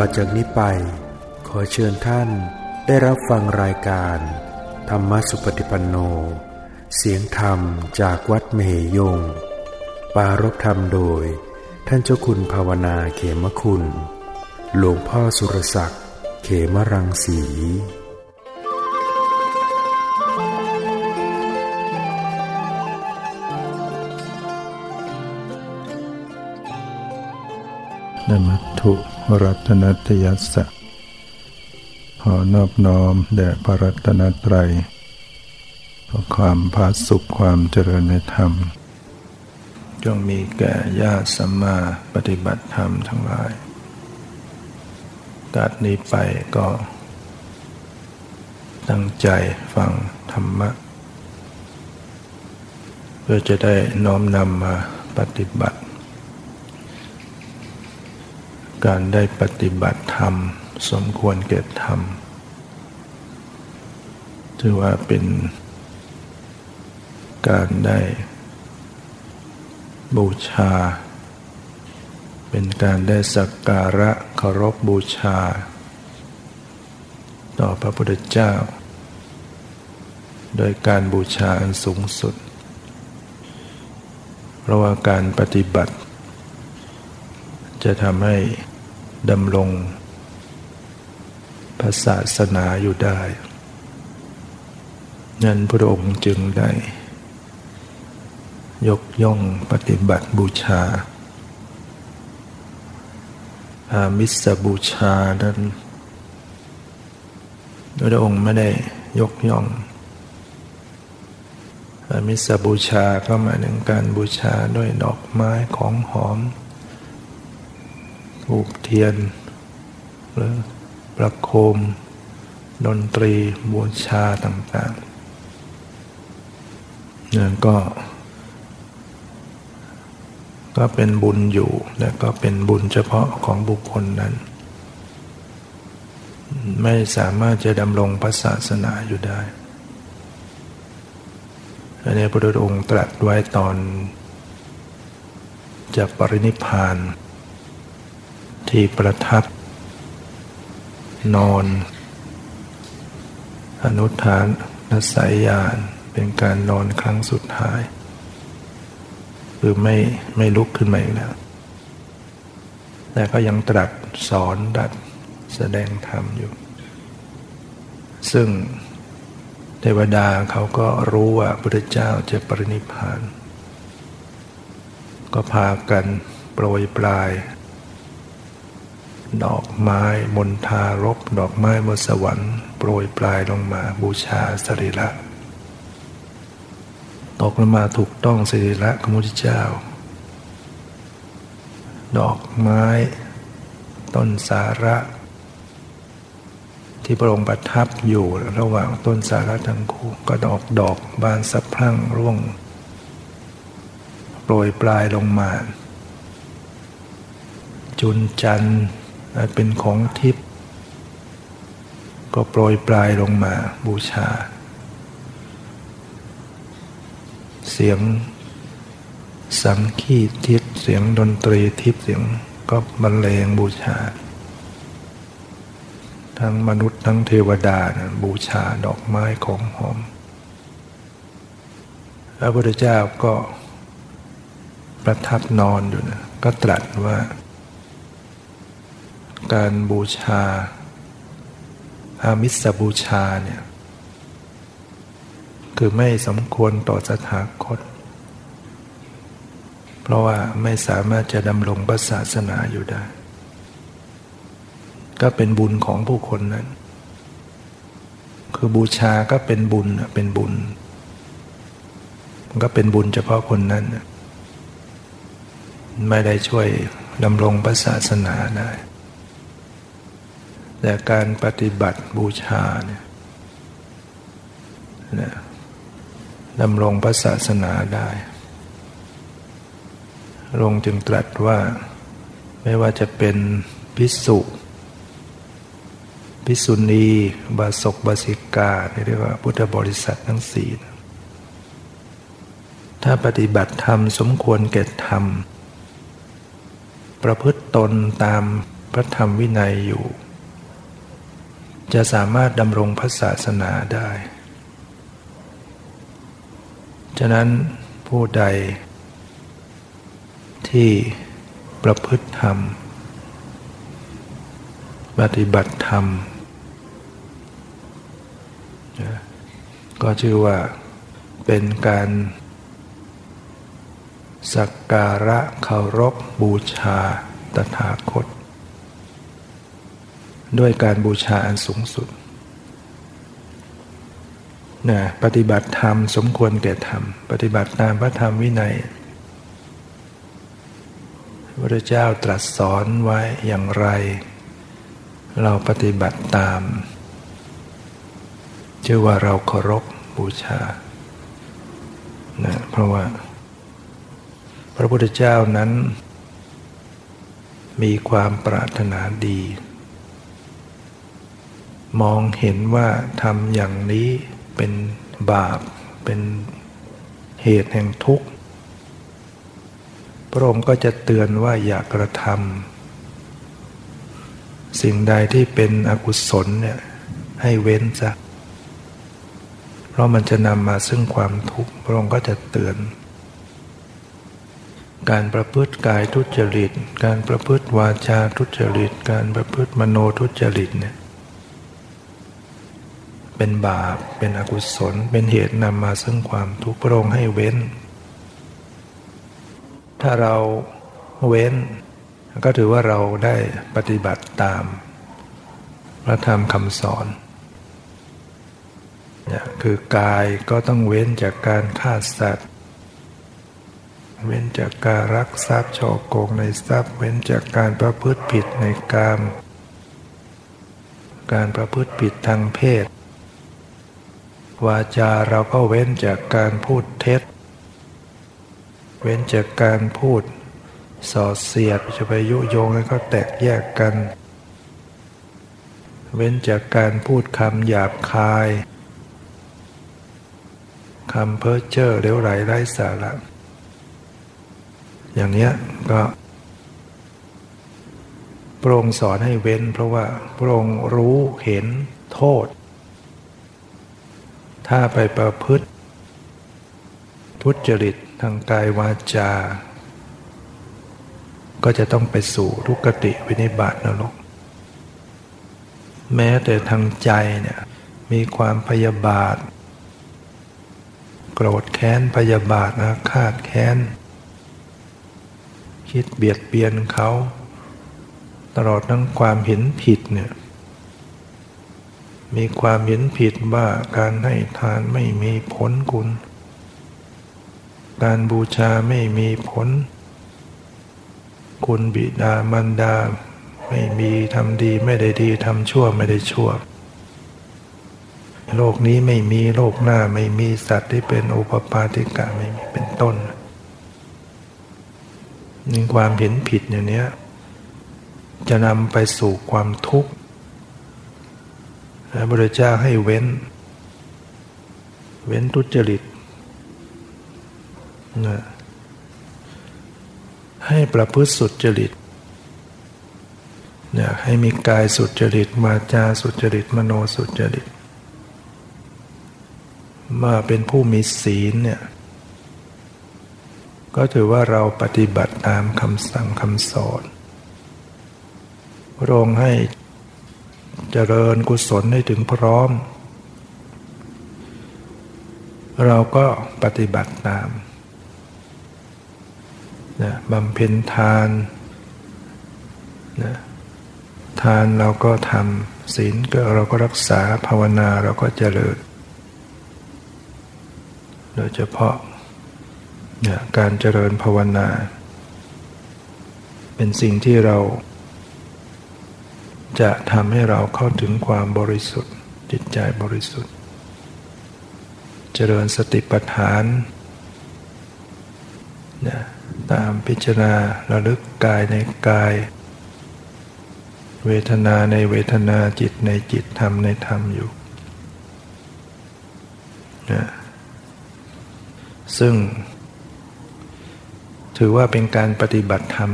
ต่อจากนี้ไป ขอเชิญท่านได้รับฟังรายการ ธรรมสุปฏิปันโน เสียงธรรมจากวัดเมหยง ปารบธรรมโดย ท่านเจ้าคุณภาวนาเขมคุณ หลวงพ่อสุรศักดิ์ เขมรังสีนมัตถุ รัตนัตยัสสะขอนอบน้อมแด่พระรัตนตรัยเพราะความพาสุขความเจริญในธรรม จงมีแก่ญาติสัมมาปฏิบัติธรรมทั้งหลายการนี้ไปก็ ตั้งใจฟังธรรมะ เพื่อจะได้น้อมนำมาปฏิบัติ การได้ปฏิบัติธรรม สมควรเกิดธรรม ถือว่าเป็นการได้บูชา เป็นการได้สักการะเคารพบูชา ต่อพระพุทธเจ้า โดยการบูชาอันสูงสุด เพราะว่าการปฏิบัติ จะทำให้ ดำรงพระศาสนาอยู่ได้นั้นพระองค์จึงได้ ยกย่องปฏิบัติบูชา อามิสบูชานั้นพระองค์ไม่ได้ยกย่อง อามิสบูชาก็หมายถึงการบูชาด้วยดอกไม้ของหอม ถูกเทียน หรือประโคม ดนตรีบูชาต่างๆเนั่นก็ ก็เป็นบุญอยู่ และก็เป็นบุญเฉพาะของบุคคลนั้น ไม่สามารถจะดำรงพระศาสนาอยู่ได้อันนี้พระพุทธองค์ตรัสไว้ตอนจะปรินิพพาน ที่ประทับ นอน อนุทานนสายญาณเป็นการนอนครั้งสุดท้าย คือไม่ไม่ลุกขึ้นมาอีกแล้ว แต่ก็ยังตรัสสอนดัดแสดงธรรมอยู่ ซึ่งเทวดาเขาก็รู้ว่าพระเจ้าจะปรินิพพาน ก็พากันโปรยปลาย ดอกไม้มนทารบดอกไม้บนสวรรค์โปรยปลายลงมาบูชาสรีระตกลงมาถูกต้องสรีระของพระพุทธเจ้า ดอกไม้ ต้นสาระ ที่พระองค์ประทับอยู่ระหว่างต้นสาระทั้งคู่ก็ดอกดอกบานสะพรั่งร่วงโปรยปลายลงมา จุนจันทร์ เป็นของทิพย์ก็โปรยปลายลงมาบูชา เสียงสังคีทิพย์เสียงดนตรีทิพย์เสียงก็บรรเลงบูชา ทั้งมนุษย์ทั้งเทวดานะบูชาดอกไม้ของหอม พระพุทธเจ้าก็ประทับนอนอยู่นะก็ตรัสว่า การบูชา อามิสบูชาเนี่ยคือไม่สมควรต่อสถาคต เพราะว่าไม่สามารถจะดำรงพระศาสนาอยู่ได้ ก็เป็นบุญของผู้คนนั้น คือบูชาก็เป็นบุญเป็นบุญมันก็เป็นบุญเฉพาะคนนั้น ไม่ได้ช่วยดำรงพระศาสนาได้ แต่การปฏิบัติบูชาเนี่ยนะดำรงพระศาสนาได้ลงจึงตรัสว่า ไม่ว่าจะเป็นพิสุพิสุณีบาศกบาสิกาเรียกว่าพุทธบริษัททั้งสี่ถ้าปฏิบัติธรรมสมควรแก่ธรรม ประพฤติตนตามประธรรมวินัยอยู่ จะสามารถดำรงพระศาสนาได้ ฉะนั้นผู้ใด ที่ประพฤติธรรม ปฏิบัติธรรม ก็ชื่อว่าเป็นการสักการะเคารพบูชาตถาคต ด้วยการบูชาอันสูงสุดนะปฏิบัติธรรมสมควรแก่ธรรม ปฏิบัติตามพระธรรมวินัยพระเจ้าตรัสสอนไว้อย่างไร เราปฏิบัติตามชื่อว่าเราเคารพบูชานะเพราะว่า พระพุทธเจ้านั้น มีความปรารถนาดี มองเห็นว่าทำอย่างนี้เป็นบาป เป็นเหตุแห่งทุกข์ พระองค์ก็จะเตือนว่าอย่ากระทำสิ่งใดที่เป็นอกุศลเนี่ยให้เว้นซะเพราะมันจะนำมาซึ่งความทุกข์ พระองค์ก็จะเตือน การประพฤติกายทุจริต การประพฤติวาจาทุจริต การประพฤติมโนทุจริตเนี่ย เป็นบาป เป็นอกุศล เป็นเหตุนำมาซึ่งความทุกข์พระองค์ให้เว้น ถ้าเราเว้น ก็ถือว่าเราได้ปฏิบัติตาม พระธรรมคำสอนเนี่ยคือกายก็ต้องเว้นจากการฆ่าสัตว์ เว้นจากการรักทรัพย์ช่อโกงในทรัพย์ เว้นจากการประพฤติผิดในกาม การประพฤติผิดทางเพศ วาจาเราก็เว้นจากการพูดเท็จ เว้นจากการพูดส่อเสียดจะไปยุโยงให้เขาแตกแยกกัน เว้นจากการพูดคำหยาบคายคำเพ้อเจ้อเลี้ยวไหลไร้สาระอย่างนี้ก็พระองค์สอนให้เว้น เพราะว่าพระองค์รู้เห็นโทษ ถ้าไปประพฤติ ทุจริตทางกายวาจา ก็จะต้องไปสู่ทุกติวินิบาตนรก แม้แต่ทางใจเนี่ยมีความพยาบาท โกรธแค้นพยาบาทอาฆาตแค้น คิดเบียดเบียนเขา ตลอดทั้งความเห็นผิดเนี่ย มีความเห็นผิดว่าการให้ทานไม่มีผลคุณ การบูชาไม่มีผล คุณบิดามารดา ไม่มีทำดีไม่ได้ดีทำชั่วไม่ได้ชั่ว โลกนี้ไม่มีโลกหน้าไม่มีสัตว์ที่เป็นอุปปาติกะไม่มีเป็นต้นนี่ความเห็นผิดอย่างนี้จะนำไปสู่ความทุกข์ พระพุทธเจ้าให้เว้น เว้นทุจริตนะให้ประพฤติสุจริตเนี่ยให้มีกายสุจริตมาจาสุจริตมโนสุจริตมาเป็นผู้มีศีลเนี่ยก็ถือว่าเราปฏิบัติตามคำสั่งคำสอนพระองค์ให้ เจริญกุศลให้ถึงพร้อม เราก็ปฏิบัติตามนะบำเพ็ญทานนะทานเราก็ทำศีลก็เราก็รักษาภาวนาเราก็เจริญ โดยเฉพาะนะการเจริญภาวนา เป็นสิ่งที่เรา จะทำให้เราเข้าถึงความบริสุทธิ์ จิตใจบริสุทธิ์ เจริญสติปัฏฐานนะตามพิจารณาระลึกกายในกาย เวทนาในเวทนาจิตในจิตธรรมในธรรมอยู่นะซึ่ง ถือว่าเป็นการปฏิบัติธรรม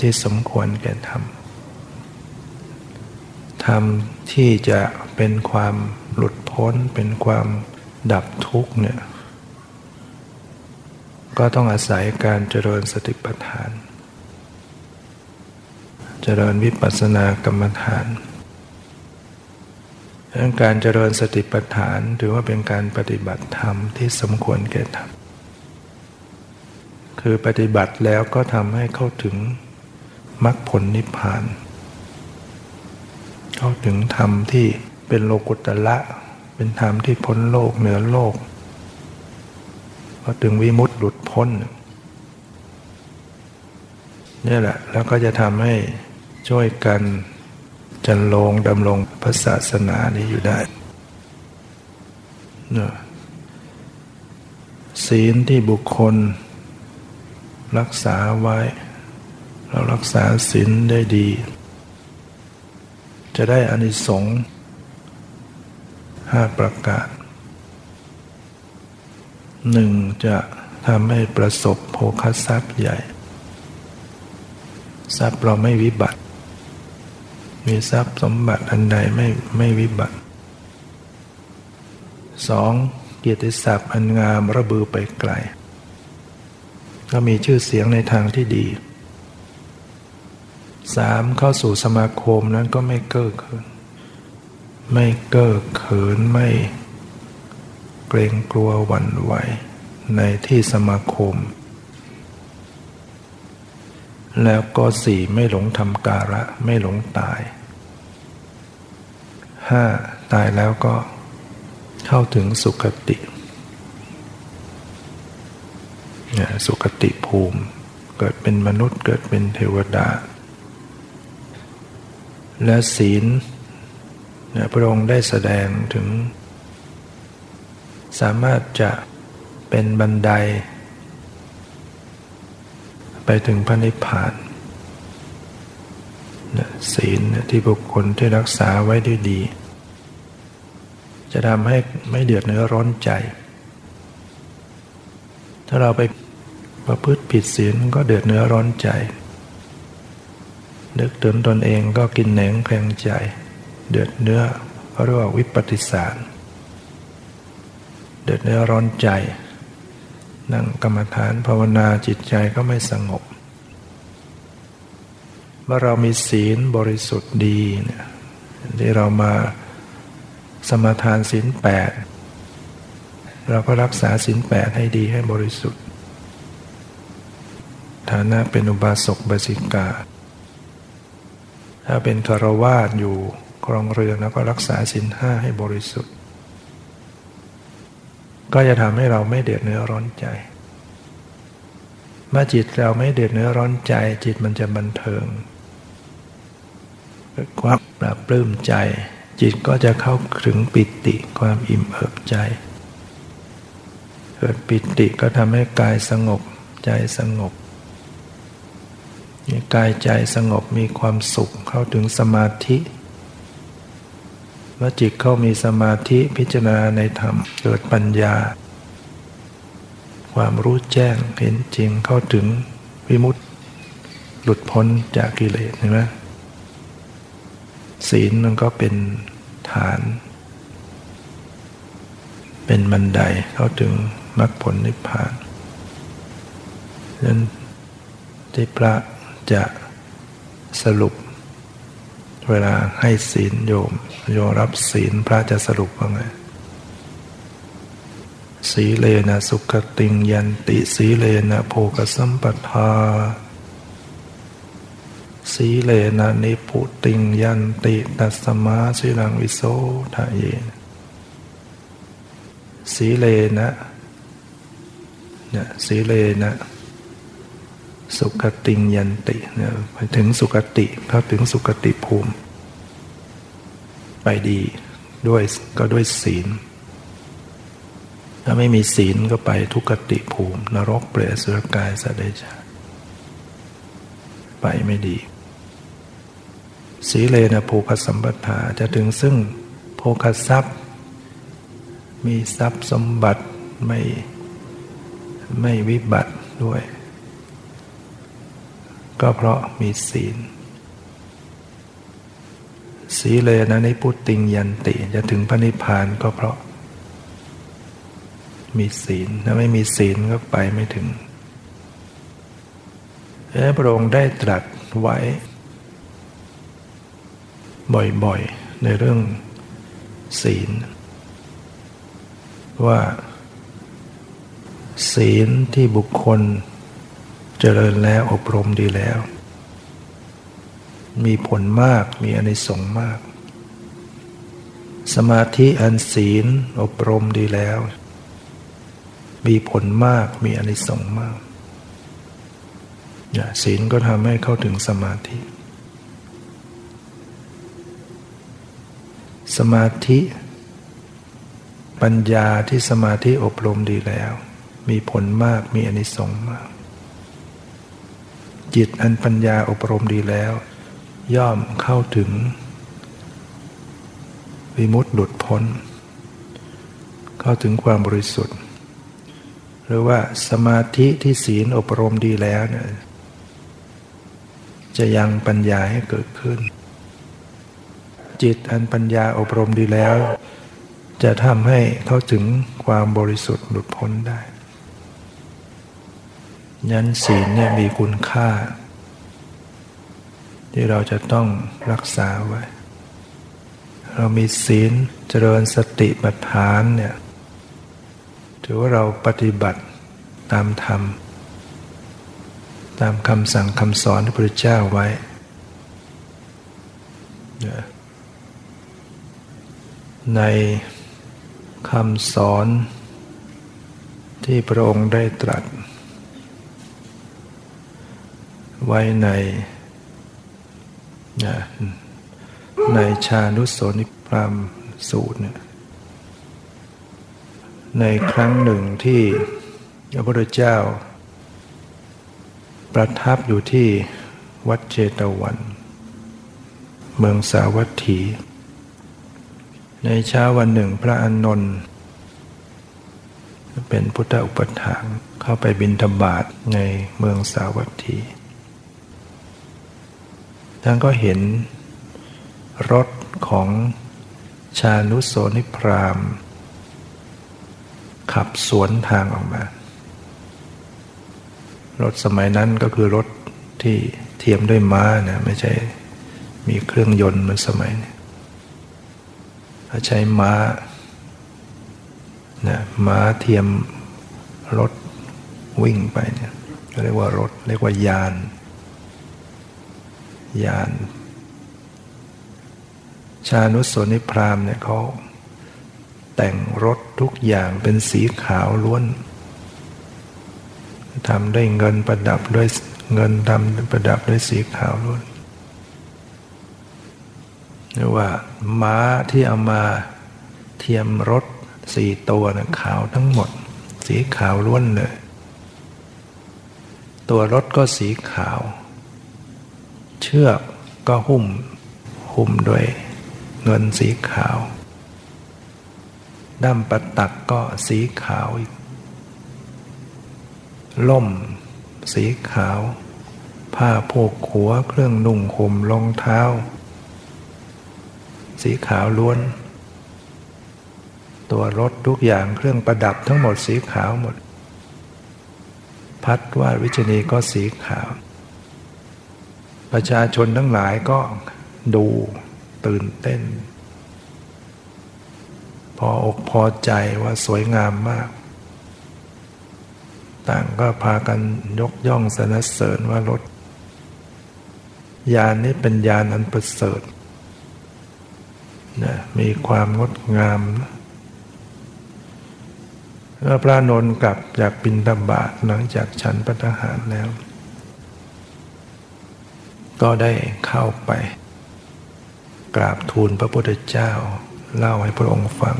ที่สมควรแก่ธรรม รรมที่จะเป็นความหลุดพ้น เป็นความดับทุกข์เนี่ยก็ต้องอาศัยการเจริญสติปัฏฐาน เจริญวิปัสสนากรรมฐานดังการเจริญสติปัฏฐานถือว่าเป็นการปฏิบัติธรรมที่สมควรแก่ธรรม คือปฏิบัติแล้วก็ทำให้เข้าถึงมรรคผลนิพพานเข้าถึงธรรมที่เป็นโลกุตละ เป็นธรรมที่พ้นโลกเหนือโลกก็ถึงวิมุตติหลุดพ้นนี่แหละแล้วก็จะทำให้ช่วยกันจันลงดำรงพระศาสนานี้อยู่ได้เนศีลที่บุคคล รักษาไว้ เรารักษาศีลได้ดี จะได้อานิสงส์ห้าประกาศหนึ่งจะทำให้ประสบโภคทรัพย์ใหญ่ ทรัพย์เราไม่วิบัติ มีทรัพย์สมบัติอันใดไม่ไม่วิบัติสองเกียรติศัพท์อันงามระบือไปไกล ก็มีชื่อเสียงในทางที่ดี สามเข้าสู่สมาคมนั้นก็ไม่เก้อเขิน ไม่เก้อเขินไม่เกรงกลัวหวั่นไหวในที่สมาคม แล้วก็สี่ไม่หลงทำการะไม่หลงตายห้าตายแล้วก็เข้าถึงสุคติสุคติภูมิ เกิดเป็นมนุษย์เกิดเป็นเทวดา และศีลพระองค์ได้แสดงถึง สามารถจะเป็นบันได ไปถึงพระนิพพานศีลที่บุคคลที่รักษาไว้ด้วยดี จะทำให้ไม่เดือดเนื้อร้อนใจ ถ้าเราไปประพฤติผิดศีลก็เดือดเนื้อร้อนใจ นึกถึงตนเองก็กินแหนงแข็งใจ เดือดเนื้อเรียกว่าวิปฏิสาร เดือดเนื้อร้อนใจ นั่งกรรมฐานภาวนาจิตใจก็ไม่สงบว่าเรามีศีลบริสุทธิ์ดีเนี่ยที่เรามาสมาทานศีลแปดเราก็รักษาศีลแปดให้ดีให้บริสุทธิ์ ฐานะเป็นอุบาสกบาสิกา ถ้าเป็นคารวาสอยู่ครองเรือนแล้วก็รักษาศีลห้าให้บริสุทธิ์ ก็จะทำให้เราไม่เดือดเนื้อร้อนใจ เมื่อจิตเราไม่เดือดเนื้อร้อนใจ จิตมันจะบันเทิงความปราบปลื้มใจ จิตก็จะเข้าถึงปิติความอิ่มเอิบใจเกิดปิติก็ทำให้กายสงบใจสงบ กายใจสงบมีความสุขเข้าถึงสมาธิ เมื่อจิตเข้ามีสมาธิพิจารณาในธรรมเกิดปัญญา ความรู้แจ้งเห็นจริงเข้าถึงวิมุตติ หลุดพ้นจากกิเลสเห็นไหมศีลมันก็เป็นฐาน เป็นบันไดเข้าถึงมรรคผลนิพพานดังนั้นที่พระ จะสรุป เวลาให้ศีลโยม โยมรับศีลพระจะสรุปว่าไงสีเลนะสุขติงยันติสีเลนะโภกสัมปทาสีเลนะนิพุติงยันติตัสมาสิลังวิโสทะเยสีเลนะเนี่ยสีเลนะ สุขติงยันติเนี่ยไปถึงสุขติเข้าถึงสุขติภูมิ ไปดีด้วยก็ด้วยศีล ถ้าไม่มีศีลก็ไปทุกติภูมิ นรกเปรตสุรกายสัตว์เดชไปไม่ดี สีเลนะภูคสัมปทาจะถึงซึ่งโภคทรัพย์ มีทรัพย์สมบัติไม่ไม่วิบัติด้วย ก็เพราะมีศีล สีเลนะนิพุติงยันติจะถึงพระนิพพานก็เพราะ มีศีลถ้าไม่มีศีลก็ไปไม่ถึงพระองค์ได้ตรัสไว้ บ่อยๆ ในเรื่องศีล ว่า ศีลที่บุคคล เจริญแล้วอบรมดีแล้ว มีผลมากมีอนิสงส์มาก สมาธิอันศีลอบรมดีแล้ว มีผลมากมีอนิสงส์มากศีลก็ทำให้เข้าถึงสมาธิ สมาธิ ปัญญาที่สมาธิอบรมดีแล้ว มีผลมากมีอนิสงส์มาก จิตอันปัญญาอบรมดีแล้ว ย่อมเข้าถึง วิมุตติหลุดพ้น เข้าถึงความบริสุทธิ์ หรือว่าสมาธิที่ศีลอบรมดีแล้วเนี่ยจะยังปัญญาให้เกิดขึ้น จิตอันปัญญาอบรมดีแล้ว จะทำให้เข้าถึงความบริสุทธิ์หลุดพ้นได้ ยันศีลเนี่ยมีคุณค่า ที่เราจะต้องรักษาไว้ เรามีศีลเจริญสติปัฏฐานเนี่ยถือว่าเราปฏิบัติตามธรรม ตามคำสั่งคำสอนที่พระเจ้าไว้ ในคำสอนที่พระองค์ได้ตรัส ไว้ในในชานุสนิพรามสูตรเนี่ยในครั้งหนึ่งที่พระพุทธเจ้า ประทับอยู่ที่วัดเจตวัน เมืองสาวัตถี ในเช้าวันหนึ่งพระอานนท์เป็นพุทธอุปถากเข้าไปบินธบาตในเมืองสาวัตถี ท่านก็เห็นรถของชานุโสนิพรามขับสวนทางออกมา รถสมัยนั้นก็คือรถที่เทียมด้วยม้านะไม่ใช่มีเครื่องยนต์เหมือนสมัยนี้ถ้าใช้ม้านะม้าเทียมรถวิ่งไปเนี่ยเรียกว่ารถเรียกว่ายาน ยานชานุสนิพรามเนี่ยเขาแต่งรถทุกอย่างเป็นสีขาวล้วนทำด้วยเงินประดับด้วยเงินทำประดับด้วยสีขาวล้วนเรียกว่าม้าที่เอามาเทียมรถสี่ตัวนะขาวทั้งหมด สีขาวล้วนเลย ตัวรถก็สีขาว เชือกก็หุ้ม หุ้มด้วยเงินสีขาว ด้ามประตักก็สีขาวอีกล่ม สีขาว ผ้าโพกหัวเครื่องนุ่งห่มรองเท้า สีขาวล้วน ตัวรถทุกอย่างเครื่องประดับทั้งหมดสีขาวหมด พัดว่าวิจณีก็สีขาว ประชาชนทั้งหลายก็ดูตื่นเต้น พออกพอใจว่าสวยงามมาก ต่างก็พากันยกย่องสรรเสริญว่ารถยานนี้เป็นยานอันประเสริฐนะมีความงดงามนะเมื่อพระนนท์กลับจากปินตบาทหลังจากฉันปัทหารแล้ว ก็ได้เข้าไป กราบทูลพระพุทธเจ้า เล่าให้พระองค์ฟัง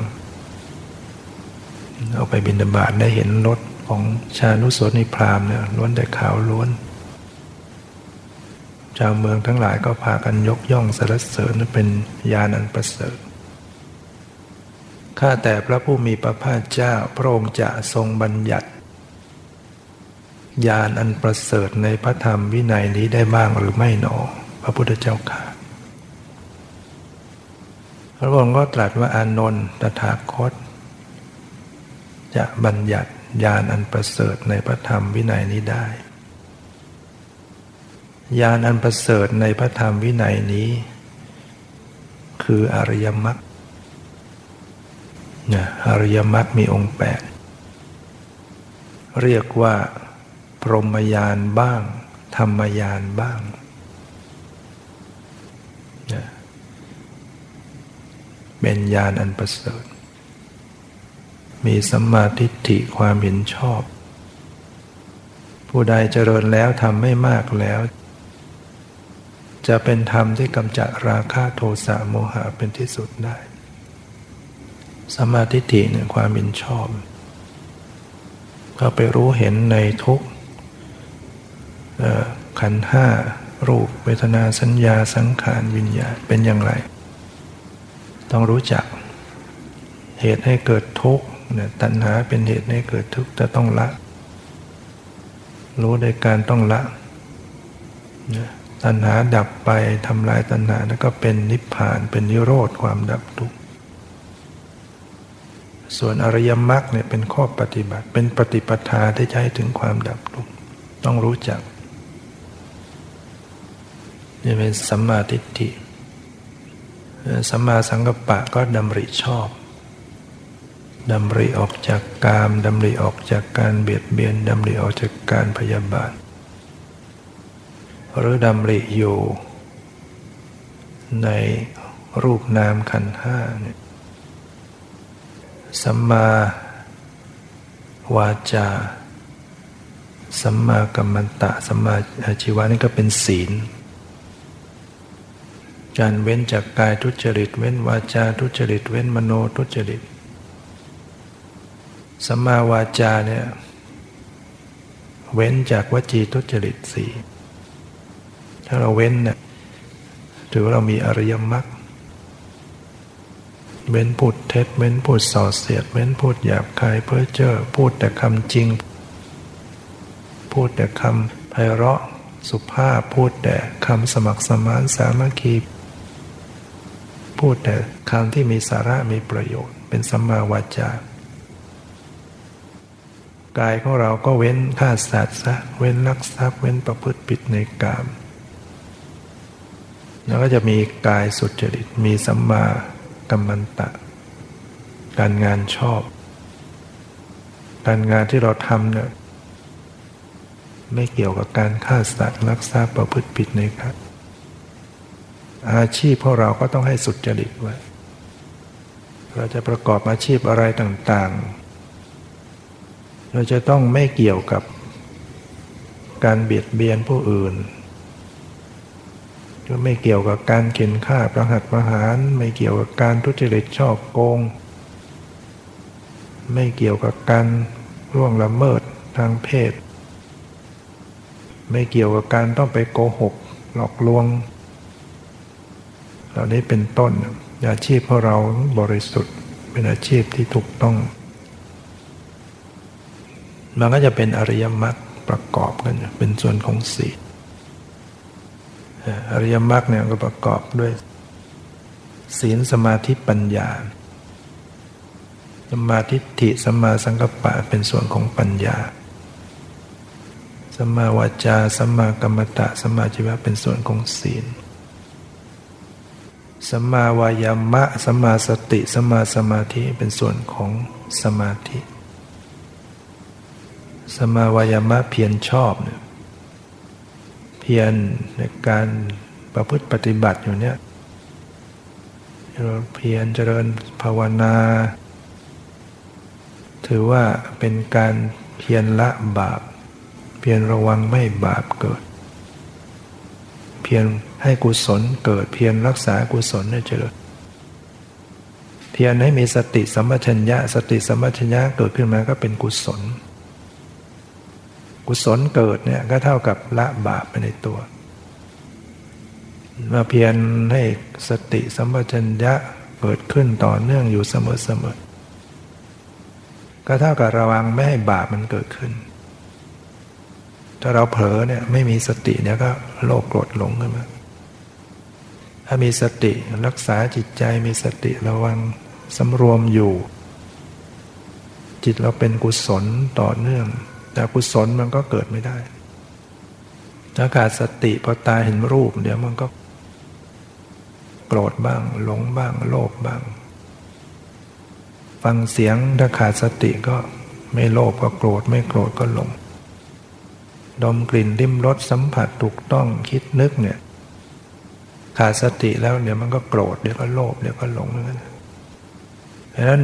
เอาไปบินบาตได้เห็นรถของชานุสนิพรามเนี่ยล้วนแต่ขาวล้วน ชาวเมืองทั้งหลายก็พากันยกย่องสรรเสริญเป็นญาณอันประเสริฐข้าแต่พระผู้มีพระภาคเจ้าพระองค์จะทรงบัญญัติ ญาณอันประเสริฐในพระธรรมวินัยนี้ได้บ้างหรือไม่หนอ พระพุทธเจ้าค่ะ พระองค์ก็ตรัสว่าอานนท์ตถาคต จะบัญญัติญาณอันประเสริฐในพระธรรมวินัยนี้ได้ญาณอันประเสริฐในพระธรรมวินัยนี้ คืออริยมรรคนะอริยมรรคมีองค์แปดเรียกว่า รมยานบ้าง ธรรมยานบ้างนะเป็นญาณอันประเสริฐ มีสัมมาทิฏฐิความเห็นชอบ ผู้ใดเจริญแล้วทำไม่มากแล้ว จะเป็นธรรมที่กำจัดราคะโทสะโมหะเป็นที่สุดได้ สัมมาธิฏฐิเนี่ยความมินชอบ ก็ไปรู้เห็นในทุกขั ขันห้ารูปเวทนาสัญญาสังขารวิญญาณเป็นอย่างไร ต้องรู้จัก เหตุให้เกิดทุกข์เนี่ยตัณหาเป็นเหตุให้เกิดทุกข์จะต้องละ รู้ในการต้องละเนี่ยตัณหาดับไปทำลายตัณหาแล้วก็เป็นนิพพานเป็นนิโรธความดับทุกข์ส่วนอริยมรรคเนี่ยเป็นข้อปฏิบัติเป็นปฏิปทาที่จะให้ถึงความดับทุกข์ต้องรู้จัก นี่เป็นสัมมาทิฏฐิสัมมาสังกัปปะก็ดำริชอบดำริออกจากกามดำริออกจากการเบียดเบียนดำริออกจากการพยาบาท หรือดำริอยู่ในรูปนามขันห้าเนี่ยสัมมาวาจา สัมมากัมมันตะ สัมมาอาชีวะนี่ก็เป็นศีล การเว้นจากกายทุจริต เว้นวาจาทุจริต เว้นมโนทุจริตสัมมาวาจาเนี่ยเว้นจากวจีทุจริตสี่ถ้าเราเว้นเนี่ยถือว่าเรามีอริยมรรคเว้นพูดเท็จ เว้นพูดส่อเสียด เว้นพูดหยาบคายเพ้อเจ้อพูดแต่คำจริง พูดแต่คำไพเราะสุภาพพูดแต่คำสมัครสมานสามัคคี พูดแต่คำที่มีสาระมีประโยชน์ เป็นสัมมาวาจากายของเราก็เว้นฆ่าสัตว์ซะเว้นลักทรัพย์เว้นประพฤติผิดในกาม แล้วก็จะมีกายสุจริตมีสัมมากัมมันตะ การงานชอบ การงานที่เราทำเนี่ยไม่เกี่ยวกับการฆ่าสัตว์ลักทรัพย์ประพฤติผิดในครับ อาชีพพวกเราก็ต้องให้สุจริตไว้ เราจะประกอบอาชีพอะไรต่างๆ เราจะต้องไม่เกี่ยวกับการเบียดเบียนผู้อื่นก็ไม่เกี่ยวกับการเข็นฆ่าประหัตประหาร ไม่เกี่ยวกับการทุจริตชอบโกง ไม่เกี่ยวกับการร่วงละเมิดทางเพศ ไม่เกี่ยวกับการต้องไปโกหก หลอกลวง เหล่านี้เป็นต้นอาชีพของเราบริสุทธิ์เป็นอาชีพที่ถูกต้อง มันก็จะเป็นอริยมรรคประกอบกันเป็นส่วนของสีลอริยมรรคเนี่ยก็ประกอบด้วย ศีลสมาธิปัญญาสมาธิฐิสมาสังกปะเป็นส่วนของปัญญาสมาวาจาสมากรรมตะสมาจิวะเป็นส่วนของศีล สมาวายามะสมาสติสมาสมาธิเป็นส่วนของสมาธิสมาวายามะเพียรชอบเนี่ยเพียรในการประพฤติปฏิบัติอยู่เนี่ยเราเพียรเจริญภาวนา ถือว่าเป็นการเพียรละบาป เพียรระวังไม่บาปเกิด เพียร ให้กุศลเกิดเพียรรักษากุศลให้เจริญเพียรให้มีสติสัมปชัญญะ สติสัมปชัญญะเกิดขึ้นมาก็เป็นกุศล กุศลเกิดเนี่ยก็เท่ากับละบาปไปในตัวมาเพียรให้สติสัมปชัญญะเกิดขึ้นต่อเนื่องอยู่เสมอๆก็เท่ากับระวังไม่ให้บาปมันเกิดขึ้น ถ้าเราเผลอเนี่ยไม่มีสติเนี่ยก็โลภโกรธหลงขึ้นมา ถ้ามีสติรักษาจิตใจมีสติระวังสำรวมอยู่ จิตเราเป็นกุศลต่อเนื่อง แต่กุศลมันก็เกิดไม่ได้ถ้าขาดสติพอตาเห็นรูป เดี๋ยวมันก็ โกรธบ้าง หลงบ้าง โลภบ้าง ฟังเสียงถ้าขาดสติก็ไม่โลภก็โกรธไม่โกรธก็หลงดมกลิ่นริมรสสัมผัสถูกต้องคิดนึกเนี่ย ขาดสติแล้วเดี๋ยวมันก็โกรธเดี๋ยวก็โลภเดี๋ยวก็หลงนั่นดังนั้น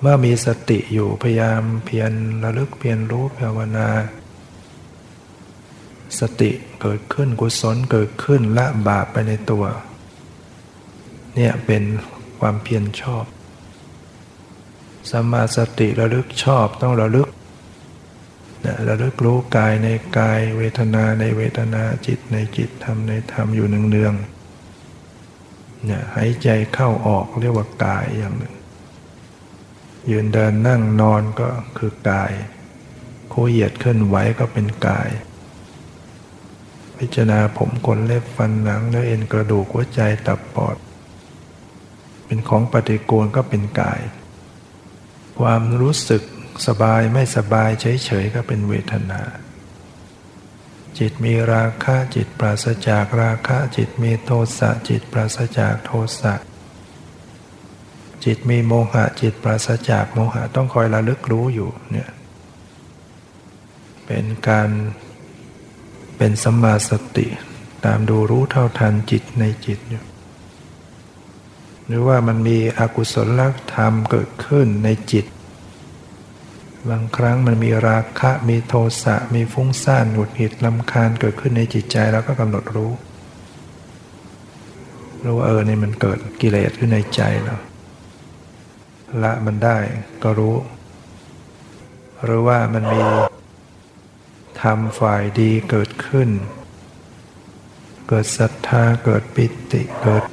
เมื่อมีสติอยู่พยายามเพียรระลึกเพียรรู้ภาวนา สติเกิดขึ้นกุศลเกิดขึ้นละบาปไปในตัว เนี่ยเป็นความเพียรชอบสมาสติระลึกชอบต้องระลึก นะระลึกรู้กายในกาย เวทนาในเวทนาจิตในจิตธรรมในธรรมอยู่เนืองๆเนี่ยหายใจเข้าออกเรียกว่ากายอย่างหนึ่ง ยืนเดินนั่งนอนก็คือกายโคเหยียดเคลื่อนไหวก็เป็นกาย พิจารณาผมขนเล็บฟันหนังเนื้อเอ็นกระดูกหัวใจตับปอด เป็นของปฏิกูลก็เป็นกาย ความรู้สึก สบายไม่สบายเฉยๆก็เป็นเวทนา จิตมีราคะจิตปราศจากราคะจิตมีโทสะจิตปราศจากโทสะจิตมีโมหะจิตปราศจากโมหะต้องคอยระลึกรู้อยู่เนี่ยเป็นการเป็นสัมมาสติตามดูรู้เท่าทันจิตในจิตอยู่หรือว่ามันมีอกุศลธรรมเกิดขึ้นในจิต บางครั้งมันมีราคะมีโทสะมีฟุ้งซ่านหงุดหงิดลำคาญเกิดขึ้นในจิตใจแล้วก็กำหนดรู้รู้ว่าเออนี่มันเกิดกิเลสขึ้นในใจเราละมันได้ก็รู้ หรือว่ามันมีทำฝ่ายดีเกิดขึ้น เกิดศรัทธาเกิดปิติเกิด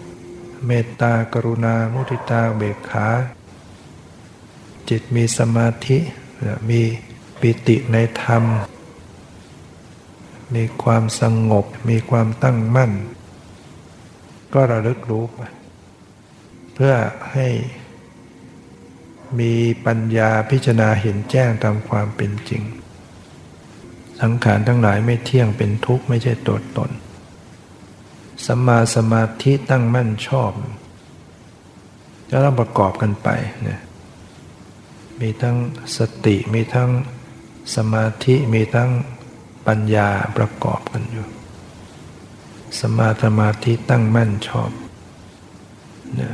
เมตตากรุณามุทิตาเบกขา จิตมีสมาธิ มีปิติในธรรม มีความสงบ มีความตั้งมั่น ก็ระลึกรู้ไปเพื่อให้มีปัญญาพิจารณาเห็นแจ้งตามความเป็นจริง สังขารทั้งหลายไม่เที่ยงเป็นทุกข์ไม่ใช่ตัวตนสัมมาสมาธิตั้งมั่นชอบ จะต้องประกอบกันไปเนี่ย มีทั้งสติมีทั้งสมาธิมีทั้งปัญญาประกอบกันอยู่ สมาสมาธิตั้งมั่นชอบเนี่ย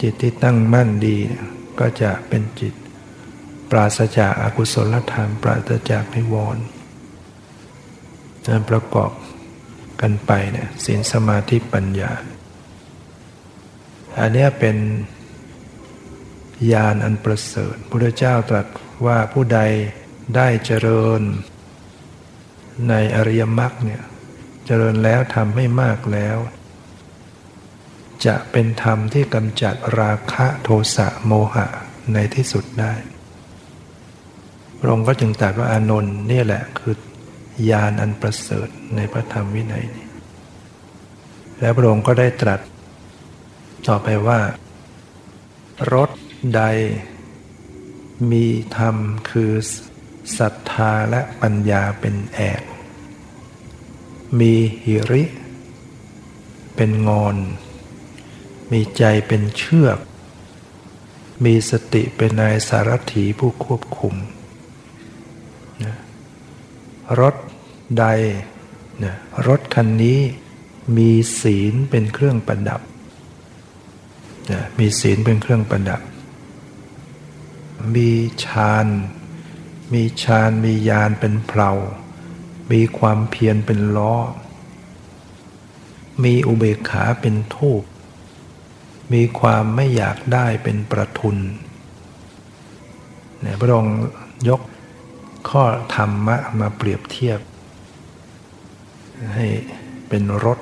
จิตที่ตั้งมั่นดีก็จะเป็นจิต ปราศจากอากุศลธรรม ปราศจากนิวรณ์ประกอบกันไปเนี่ยศีลสมาธิปัญญา อันนี้เป็น ญาณอันประเสริฐพระเจ้าตรัสว่าผู้ใดได้เจริญ ในอริยมรรคเนี่ยเจริญแล้วทำให้มากแล้ว จะเป็นธรรมที่กำจัดราคะโทสะโมหะในที่สุดได้พระองค์ก็จึงตรัสว่าอานนท์นี่แหละคือญาณอันประเสริฐในพระธรรมวินัยนี้แล้วพระองค์ก็ได้ตรัส ต่อไปว่ารถ ใด มีธรรมคือศรัทธาและปัญญาเป็นแอกมีหิริ เป็นงอน มีใจเป็นเชือก มีสติเป็นนายสารถีผู้ควบคุมรถใดนะรถคันนี้มีศีลเป็นเครื่องประดับนะมีศีลเป็นเครื่องประดับ มีฌาน มีฌานมียานเป็นเพลามีความเพียรเป็นล้อ มีอุเบกขาเป็นทูปมีความไม่อยากได้เป็นประทุนเนี่ยพระองค์ยกข้อธรรมะมาเปรียบเทียบ ให้เป็นรถ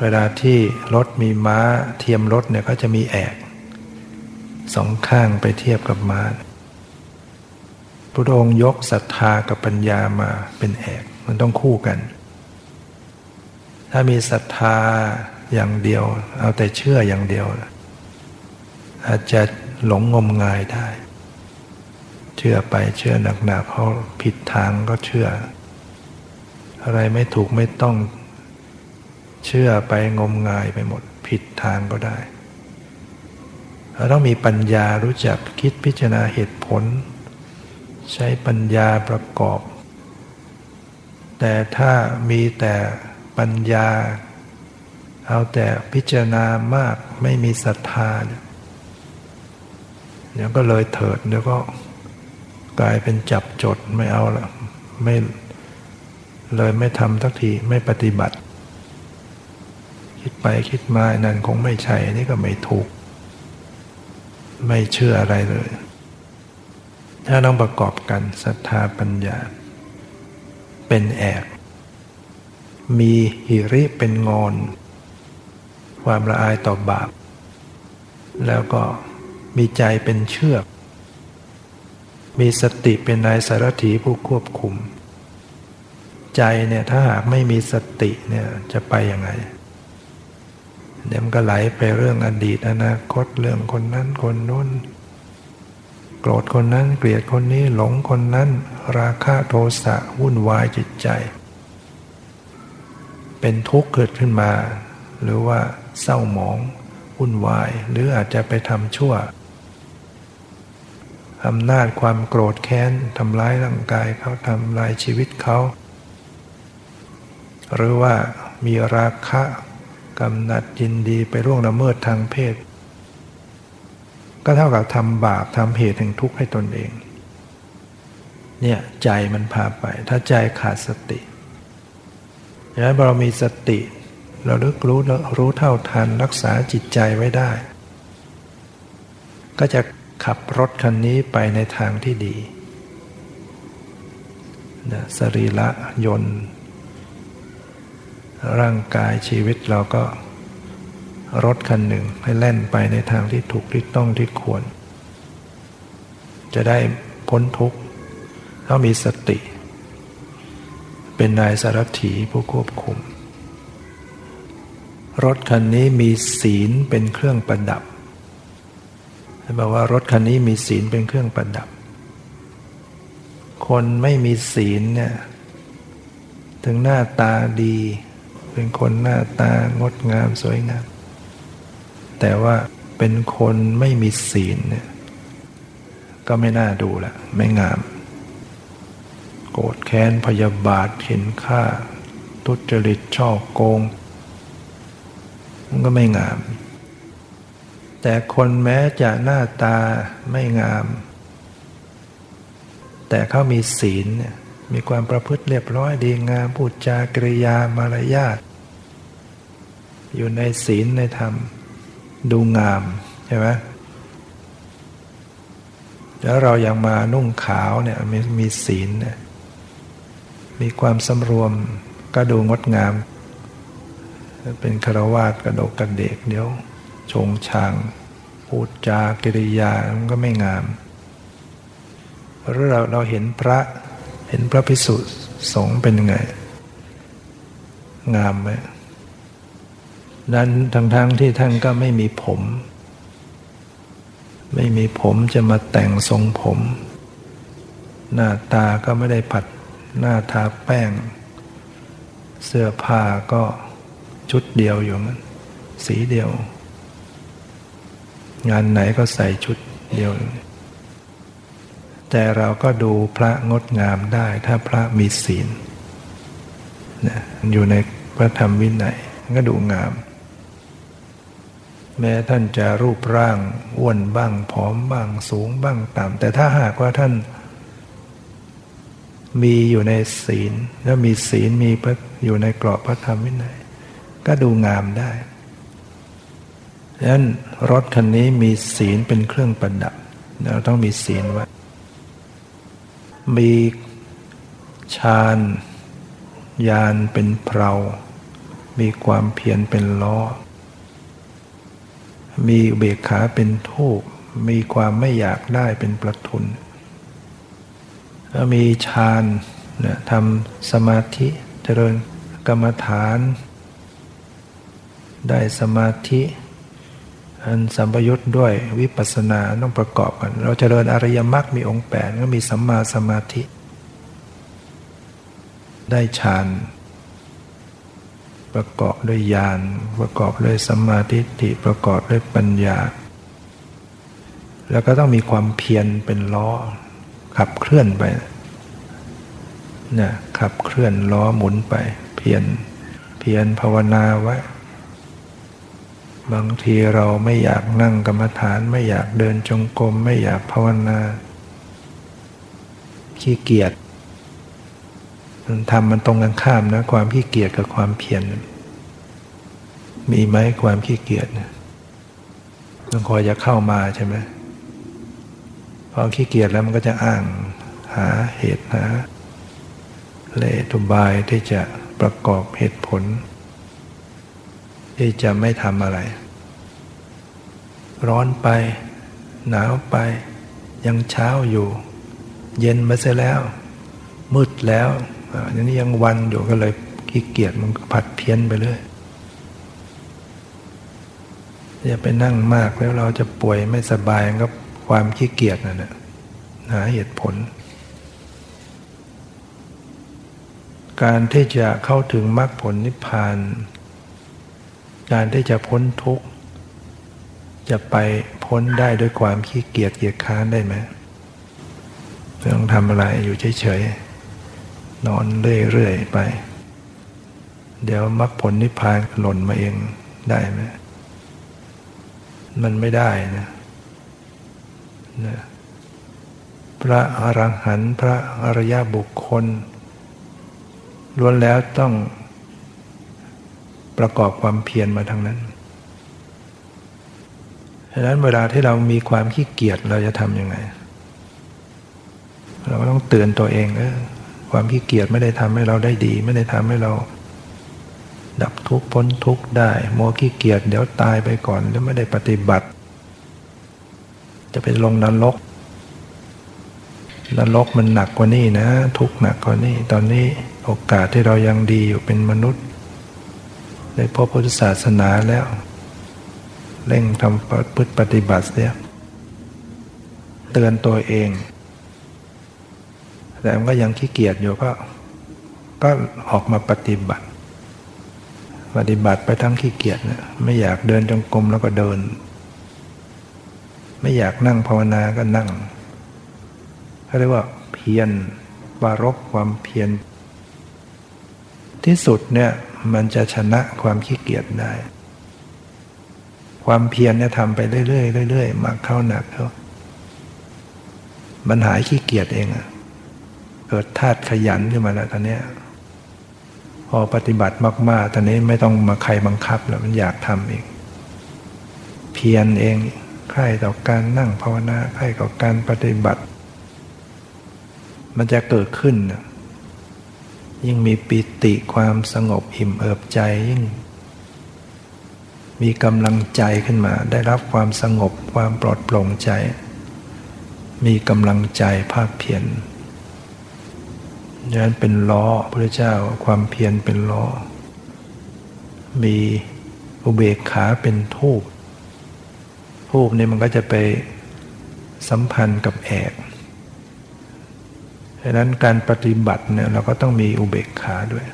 เวลาที่รถมีม้าเทียมรถเนี่ยก็จะมีแอก สองข้างไปเทียบกับม้าพระองค์ยกศรัทธากับปัญญามาเป็นแอกมันต้องคู่กัน ถ้ามีศรัทธาอย่างเดียว เอาแต่เชื่ออย่างเดียว อาจจะหลงงมงายได้ เชื่อไปเชื่อหนักๆเพราะผิดทางก็เชื่อ อะไรไม่ถูกไม่ต้อง เชื่อไปงมงายไปหมด ผิดทางก็ได้ เราต้องมีปัญญารู้จักคิดพิจารณาเหตุผล ใช้ปัญญาประกอบ แต่ถ้ามีแต่ปัญญา เอาแต่พิจารณามากไม่มีศรัทธาเนี่ยเดี๋ยวก็เลยเถิดเดี๋ยวก็กลายเป็นจับจดไม่เอาละไม่เลยไม่ทำทักทีไม่ปฏิบัติ คิดไปคิดมานั่นคงไม่ใช่นี่ก็ไม่ถูก ไม่เชื่ออะไรเลย ถ้าต้องประกอบกันศรัทธาปัญญา เป็นแอก มีหิริเป็นงอน ความละอายต่อบาป แล้วก็มีใจเป็นเชือก มีสติเป็นนายสารถีผู้ควบคุม ใจเนี่ยถ้าหากไม่มีสติเนี่ยจะไปยังไง เดี๋ยวมันก็ไหลไปเรื่องอดีตอนาคตเรื่องคนนั้นคนนู้นโกรธคนนั้นเกลียดคนนี้หลงคนนั้น ราคะโทสะวุ่นวายจิตใจ เป็นทุกข์เกิดขึ้นมา หรือว่าเศร้าหมองวุ่นวายหรืออาจจะไปทำชั่วอำนาจความโกรธแค้นทำร้ายร่างกายเขาทำลายชีวิตเขา หรือว่ามีราคะ กำหนัดยินดีไปร่วงละเมิดทางเพศ ก็เท่ากับทำบาปทำเหตุแห่งทุกข์ให้ตนเอง เนี่ยใจมันพาไป ถ้าใจขาดสติดังนั้นเรามีสติ เราลึกรู้รู้เท่าทันรักษาจิตใจไว้ได้ ก็จะขับรถคันนี้ไปในทางที่ดีนะสรีละยนต์ ร่างกายชีวิตเราก็รถคันหนึ่งให้แล่นไปในทางที่ถูกที่ต้องที่ควร จะได้พ้นทุกข์ต้องมีสติ เป็นนายสารถีผู้ควบคุม รถคันนี้มีศีลเป็นเครื่องประดับบอกว่ารถคันนี้มีศีลเป็นเครื่องประดับ คนไม่มีศีลเนี่ยถึงหน้าตาดี เป็นคนหน้าตางดงามสวยงาม แต่ว่าเป็นคนไม่มีศีลเนี่ยก็ไม่น่าดูละไม่งาม โกรธแค้นพยาบาทเห็นค่า ทุจริตช่อโกง มันก็ไม่งาม แต่คนแม้จะหน้าตาไม่งาม แต่เขามีศีลเนี่ย มีความประพฤติเรียบร้อยดีงามพูดจากริยามารยาทอยู่ในศีลในธรรม ดูงามใช่ไหมแล้วเรายังมานุ่งขาวเนี่ยมีมีศีลมีความสำรวมก็ดูงดงาม เป็นคารวาสกระดกกระเดกเดี๋ยวชงชาง พูดจากิริยามันก็ไม่งามหรือเราเราเห็นพระ เห็นพระพิสุสงฆ์เป็นยังไง งามไหมนั้นทั้งๆทที่ท่านก็ไม่มีผม ไม่มีผมจะมาแต่งทรงผม หน้าตาก็ไม่ได้ผัดหน้าทาแป้ง เสื้อผ้าก็ชุดเดียวอยู่มันสีเดียว งานไหนก็ใส่ชุดเดียว แต่เราก็ดูพระงดงามได้ ถ้าพระมีศีลนะอยู่ในพระธรรมวินัยก็ดูงาม แม้ท่านจะรูปร่างอ้วนบ้างผอมบ้างสูงบ้างต่ำแต่ถ้าหากว่าท่านมีอยู่ในศีลแล้วมีศีลมีอยู่ในกรอบพระธรรมวินัยก็ดูงามได้ดังนั้นรถคันนี้มีศีลเป็นเครื่องประดับ เราต้องมีศีลไว้ มีฌานยานเป็นเพรามีความเพียรเป็นล้อ มีเบกขาเป็นทูกมีความไม่อยากได้เป็นประทุนก็มีฌานนะทำสมาธิเจริญกรรมฐาน ได้สมาธิ อันสัมปยุทธ์ด้วยวิปัสสนาต้องประกอบกัน เราจเจริญอริยมรรคมีองค์แปดก็มีสัมมาสมาธิ ได้ฌานประกอบด้วยญาณประกอบด้วยสัมมาทิฏฐิประกอบด้วยปัญญา แล้วก็ต้องมีความเพียรเป็นล้อ ขับเคลื่อนไปนี่ยขับเคลื่อนล้อหมุนไป เพียรเพียรภาวนาไว้ บางทีเราไม่อยากนั่งกรรมฐานไม่อยากเดินจงกรมไม่อยากภาวนา ขี้เกียจมันทำมันตรงกันข้ามนะ ความขี้เกียจกับความเพียรมีไหมความขี้เกียจมันคอยจะเข้ามาใช่ไหมพอขี้เกียจแล้วมันก็จะอ้างหาเหตุหาเลตุบายที่จะประกอบเหตุผล ที่จะไม่ทำอะไร ร้อนไป หนาวไป ยังเช้าอยู่ เย็นมาเสียแล้ว มืดแล้วอันนี้ยังวันอยู่ก็เลยขี้เกียจมันก็ผัดเพี้ยนไปเรื่อยอย่าไปนั่งมากแล้วเราจะป่วยไม่สบายก็ความขี้เกียจนั่นแหละหาเหตุผล การที่จะเข้าถึงมรรคผลนิพพาน การที่จะพ้นทุกข์ จะไปพ้นได้ด้วยความขี้เกียจเกียจค้านได้ไหมต้องทำอะไรอยู่เฉยๆนอนเรื่อยๆไป เดี๋ยวมรรคผลนิพพานหล่นมาเองได้ไหมมันไม่ได้นะนะพระอรหันต์พระอริยบุคคลล้วนแล้วต้องประกอบความเพียรมาทางนั้น ดังนั้นเวลาที่เรามีความขี้เกียจเราจะทำยังไง เราก็ต้องเตือนตัวเองเออความขี้เกียจไม่ได้ทำให้เราได้ดี ไม่ได้ทำให้เรา ดับทุกข์พ้นทุกข์ได้โมขี้เกียจเดี๋ยวตายไปก่อนแล้วไม่ได้ปฏิบัติ จะไปลงนรกนรกมันหนักกว่านี้นะ ทุกหนักกว่านี้ ตอนนี้โอกาสที่เรายังดีอยู่เป็นมนุษย์ ได้พบพุทธศาสนาแล้ว เร่งทำพฤติปฏิบัติเสียเตือนตัวเอง แต่มันก็ยังขี้เกียจอยู่ก็ ก็ออกมาปฏิบัติ ปฏิบัติไปทั้งขี้เกียจนะไม่อยากเดินจงกรมแล้วก็เดิน ไม่อยากนั่งภาวนาก็นั่งเขาเรียกว่าเพียรบารบความเพียรที่สุดเนี่ยมันจะชนะความขี้เกียจได้ ความเพียรเนี่ยทำไปเรื่อยๆเรื่อยๆมากเข้าหนักเขามันหายขี้เกียจเองอะเกิดธาตุขยันขึ้นมาแล้วตอนเนี้ยพอปฏิบัติมากๆตอนนี้ไม่ต้องมาใครบังคับแล้วมันอยากทำเอง เพียรเองใคร่ต่อการนั่งภาวนาใคร่ต่อการปฏิบัติ มันจะเกิดขึ้น ยิ่งมีปิติความสงบอิ่มเอิบใจยิ่ง มีกำลังใจขึ้นมา ได้รับความสงบความปลอดโปร่งใจ มีกำลังใจภาคเพียรนั้นเป็นล้อพระเจ้าความเพียรเป็นล้อ มีอุเบกขาเป็นทูบทูบนี่มันก็จะไปสัมพันธ์กับแอกดังนั้นการปฏิบัติเนี่ยเราก็ต้องมีอุเบกขาด้วย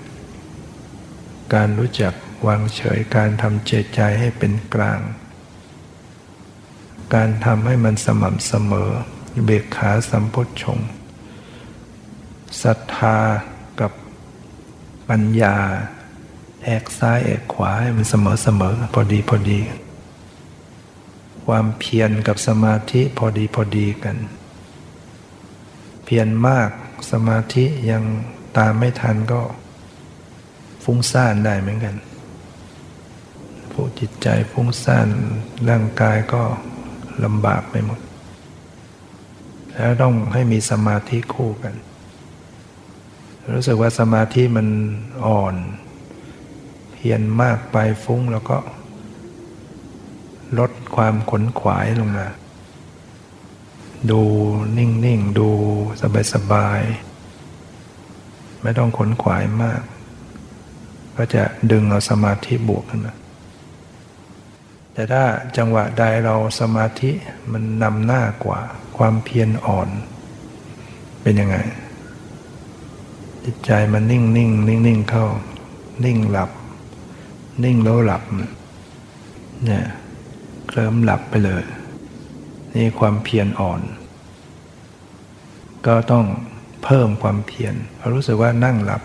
การรู้จัก วางเฉยการทำเจตใจให้เป็นกลาง การทำให้มันสม่ำเสมอ เบกขาสัมพุทชงศรัทธากับปัญญา แอกซ้ายแอกขวาให้มันเสมอเสมอพอดีพอดี ความเพียรกับสมาธิพอดีพอดีกัน เพียรมากสมาธิยังตามไม่ทันก็ฟุ้งซ่านได้เหมือนกัน ผู้จิตใจฟุ้งซ่านร่างกายก็ลำบากไปหมด แล้วต้องให้มีสมาธิคู่กัน รู้สึกว่าสมาธิมันอ่อน เพียนมากไปฟุ้งแล้วก็ ลดความขนขวายลงมา ดูนิ่งๆ ดูสบายๆ ไม่ต้องขนขวายมากก็จะดึงเอาสมาธิบวกขึ้นมา แต่ถ้าจังหวะใดเราสมาธิมันนำหน้ากว่าความเพียรอ่อน เป็นยังไง จิตใจมันนิ่งนิ่งนิ่งนิ่งเข้า นิ่งหลับ นิ่งแล้วหลับเนี่ยเคลิ้มหลับไปเลย นี่ความเพียรอ่อน ก็ต้องเพิ่มความเพียรเรารู้สึกว่านั่งหลับ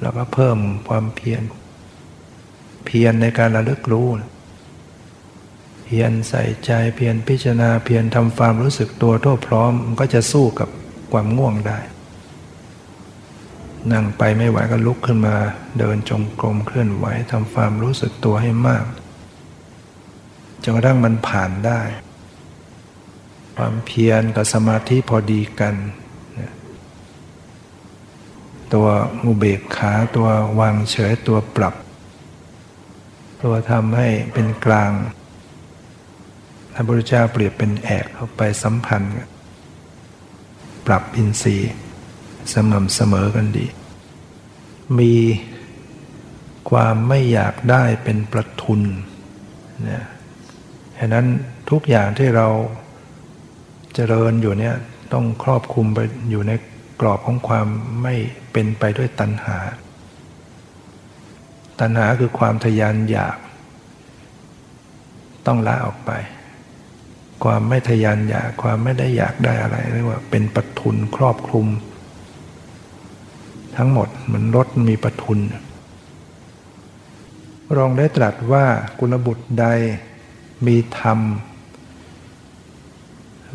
แล้วก็เพิ่มความเพียร เพียรในการระลึกรู้ เพียรใส่ใจเพียรพิจารณาเพียรทำความรู้สึกตัวทั่วพร้อมมันก็จะสู้กับความง่วงได้ นั่งไปไม่ไหวก็ลุกขึ้นมาเดินจงกรมเคลื่อนไหวทำความรู้สึกตัวให้มากจนกระทั่งมันผ่านได้ ความเพียรกับสมาธิพอดีกันตัวอุเบกขาตัววางเฉยตัวปรับ ตัวทำให้เป็นกลางพระพุทธเจ้าเปรียบเป็นแอกเข้าไปสัมพันธ์ ปรับอินทรีย์สม่ำเสมอกันดี มีความไม่อยากได้เป็นประทุนเนี่ยฉะนั้นทุกอย่างที่เราเจริญอยู่เนี่ยต้องครอบคุมไปอยู่ในกรอบของความไม่เป็นไปด้วยตัณหา ตัณหาคือความทยานอยาก ต้องละออกไป ความไม่ทยานอยากความไม่ได้อยากได้อะไรเรียกว่าเป็นปทุนครอบคลุม ทั้งหมดเหมือนรถมีปทุนรองได้ตรัสว่ากุลบุตรใดมีธรรม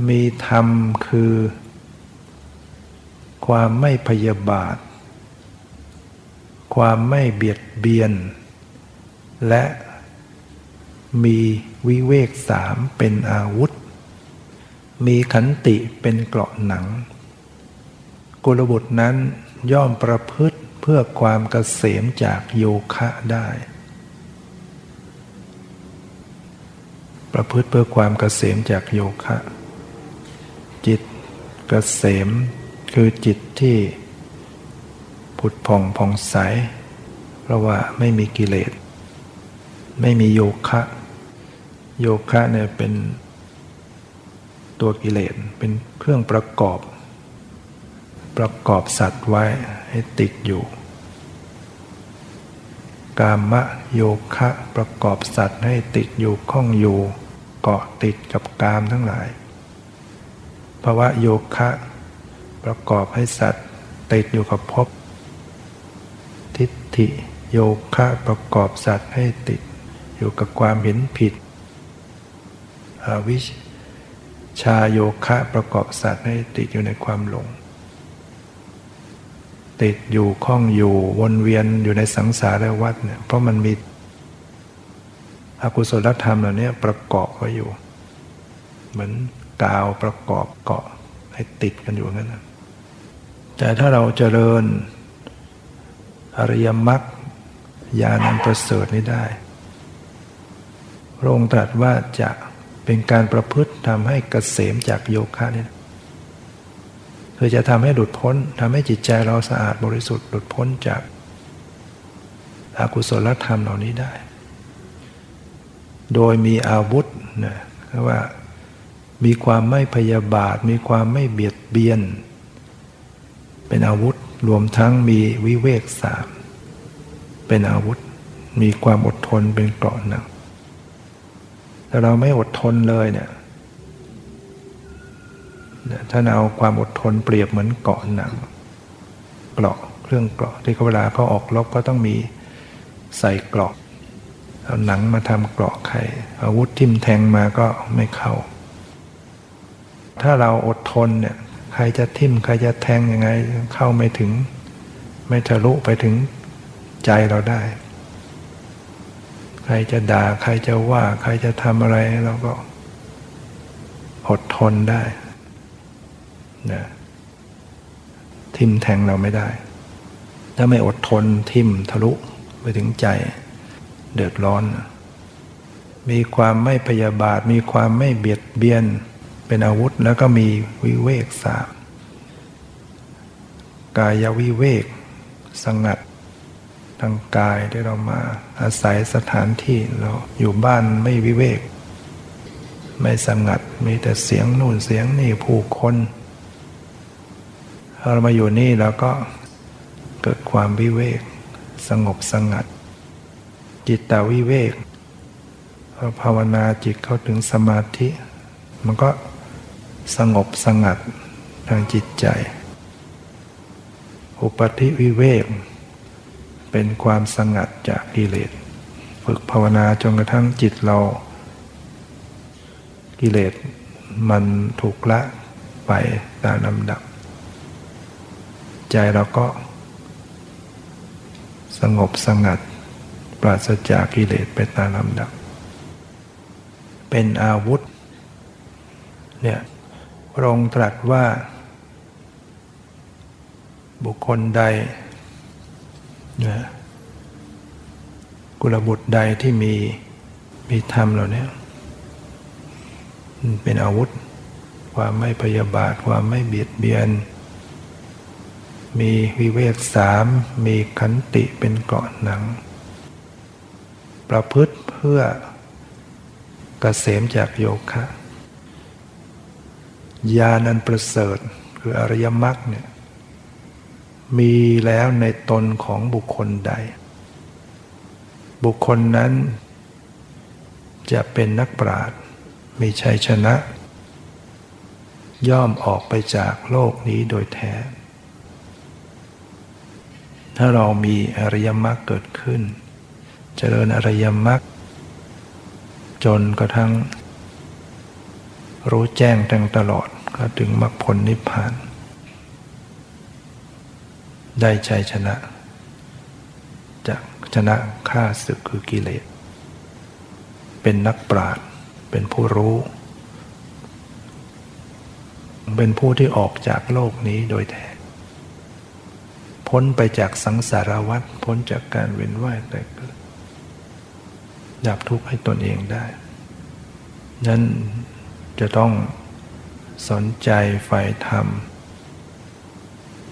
มีธรรมคือ ความไม่พยาบาท ความไม่เบียดเบียน และมีวิเวกสามเป็นอาวุธ มีขันติเป็นเกราะหนัง กุลบุตรนั้นย่อมประพฤติเพื่อความเกษมจากโยคะได้ ประพฤติเพื่อความเกษมจากโยคะ จิตเกษมคือจิตที่ ผุดผ่องผ่องใส เพราะว่าไม่มีกิเลส ไม่มีโยคะ โยคะเนี่ยเป็นตัวกิเลสเป็นเครื่องประกอบ ประกอบสัตว์ไว้ให้ติดอยู่ กามะโยคะประกอบสัตว์ให้ติดอยู่ข้องอยู่ เกาะติดกับกามทั้งหลายภาวะโยคะ ประกอบให้สัตว์ติดอยู่กับภพ ทิฏฐิโยคะประกอบสัตว์ให้ติด อยู่กับความเห็นผิดอวิชชาโยคะประกอบสัตว์ให้ติดอยู่ในความหลง ติดอยู่ข้องอยู่วนเวียนอยู่ในสังสารวัฏเนี่ยเพราะมันมีอกุศลธรรมเหล่านี้ประกอบไว้อยู่ เหมือนกาวประกอบเกาะให้ติดกันอยู่งั้นแต่ถ้าเราเจริญ อริยมรรคญาณันประเสริฐนี้ได้ พระองค์ตรัสว่าจะเป็นการประพฤติทำให้เกษมจากโยคะนี่คือจะทำให้หลุดพ้นทำให้จิตใจเราสะอาดบริสุทธิ์หลุดพ้นจากอากุศลธรรมเหล่านี้ได้ โดยมีอาวุธนะว่ามีความไม่พยาบาท มีความไม่เบียดเบียน เป็นอาวุธ รวมทั้งมีวิเวกสามเป็นอาวุธ มีความอดทนเป็นเกราะหนักแต่เราไม่อดทนเลยเนี่ยถ้าเอาความอดทนเปรียบเหมือนเกาะหนังเกราะเครื่องเกราะที่เขาเวลาเขาออกรบก็ต้องมีใส่เกราะเอาหนังมาทำเกราะใครอาวุธทิ่มแทงมาก็ไม่เข้า ถ้าเราอดทนเนี่ย ใครจะทิ่มใครจะแทงยังไงเข้าไม่ถึง ไม่ทะลุไปถึงใจเราได้ ใครจะด่าใครจะว่า ใครจะทำอะไรเราก็อดทนได้นะทิ่มแทงเราไม่ได้ ถ้าไม่อดทนทิ่มทะลุไปถึงใจ เดือดร้อน มีความไม่พยาบาท มีความไม่เบียดเบียน เป็นอาวุธแล้วก็มีวิเวกสามกายวิเวก สงัดทางกายที่เรามาอาศัยสถานที่เราอยู่บ้านไม่วิเวก ไม่สงัดมีแต่เสียงนู่นเสียงนี่ผู้คนเรามาอยู่นี่แล้วก็เกิดความวิเวก สงบสงัด จิตตวิเวกพอภาวนาจิตเข้าถึงสมาธิ มันก็ สงบสงัดทางจิตใจ อุปธิวิเวก เป็นความสงัดจากกิเลส ฝึกภาวนาจนกระทั่งจิตเรา กิเลสมันถูกละไปตามลำดับ ใจเราก็ สงบสงัด ปราศจากกิเลสไปตามลำดับ เป็นอาวุธเนี่ย พระองค์ตรัสว่า บุคคลใดนะกุลบุตรใดที่มีมีธรรมเหล่านี้เป็นอาวุธ ความไม่พยาบาท ความไม่เบียดเบียน มีวิเวกสาม มีขันติเป็นเกาะหนัง ประพฤติเพื่อกเกษมจากโยคะ ญาณันประเสริฐคืออริยมรรคเนี่ยมีแล้วในตนของบุคคลใด บุคคลนั้น จะเป็นนักปราชญ์มีชัยชนะ ย่อมออกไปจากโลกนี้โดยแท้ ถ้าเรามีอริยมรรคเกิดขึ้น เจริญอริยมรรคจนกระทั่ง รู้แจ้งแทงตลอดก็ถึงมรรคผลนิพพาน ได้ใจชนะ จากชนะข้าศึกคือกิเลส เป็นนักปราชญ์เป็นผู้รู้ เป็นผู้ที่ออกจากโลกนี้โดยแท้ พ้นไปจากสังสารวัฏพ้นจากการเวียนว่ายแต่เกิดดับทุกข์ให้ตนเองได้นั้น จะต้องสนใจใฝ่ธรรม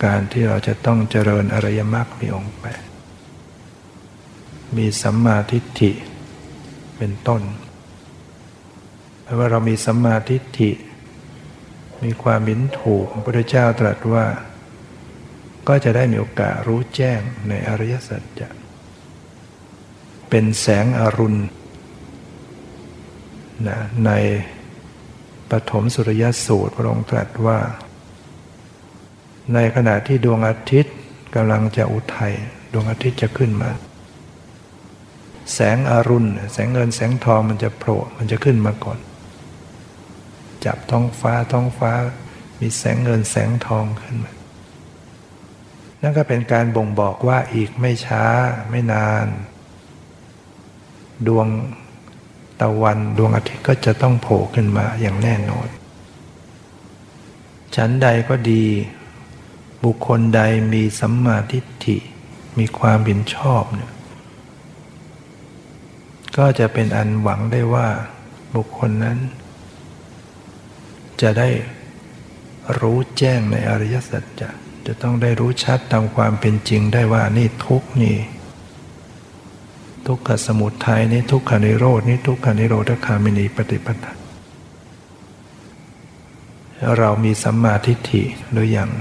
การที่เราจะต้องเจริญอริยมรรคมีองค์แปดมีสัมมาทิฏฐิเป็นต้นเพราะว่าเรามีสัมมาทิฏฐิ มีความมินถูกพระพุทธเจ้าตรัสว่า ก็จะได้มีโอกาสรู้แจ้งในอริยสัจจะเป็นแสงอรุณนะใน ปฐมสุริยสูตรพระองค์ตรัสว่า ในขณะที่ดวงอาทิตย์กำลังจะอุทัยดวงอาทิตย์จะขึ้นมา แสงอรุณ แสงเงินแสงทองมันจะโผล่มันจะขึ้นมาก่อน จับท้องฟ้าท้องฟ้า มีแสงเงินแสงทองขึ้นมา นั่นก็เป็นการบ่งบอกว่าอีกไม่ช้าไม่นาน ดวง ตะวันดวงอาทิตย์ก็จะต้องโผล่ขึ้นมาอย่างแน่นอนฉันใดก็ดี บุคคลใดมีสัมมาทิฏฐิ มีความเห็นชอบเนี่ยก็จะเป็นอันหวังได้ว่าบุคคลนั้น จะได้รู้แจ้งในอริยสัจจะจะต้องได้รู้ชัดตามความเป็นจริงได้ว่านี่ทุกนี่ ทุกขสมุทัยนี้ทุกขานิโรดนี้ทุกขานิโรธคามินีปฏิปทาเรามีสัมมาทิฏฐิหรืออยัง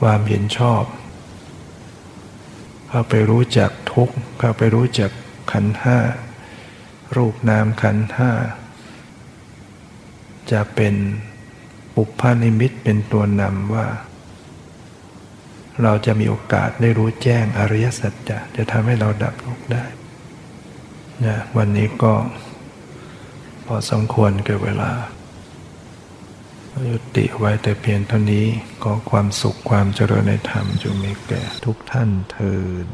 ความเห็นชอบ เข้าไปรู้จักทุกเข้าไปรู้จักขันห้ารูปนามขันห้าจะเป็นปุพพานิมิตเป็นตัวนำว่า เราจะมีโอกาสได้รู้แจ้งอริยสัจจะจะทำให้เราดับทุกข์ได้นะวันนี้ก็พอสมควรเกิดเวลายุติไว้แต่เพียงเท่านี้ก็ความสุขความเจริญในธรรมจงมีแก่ทุกท่านเทิน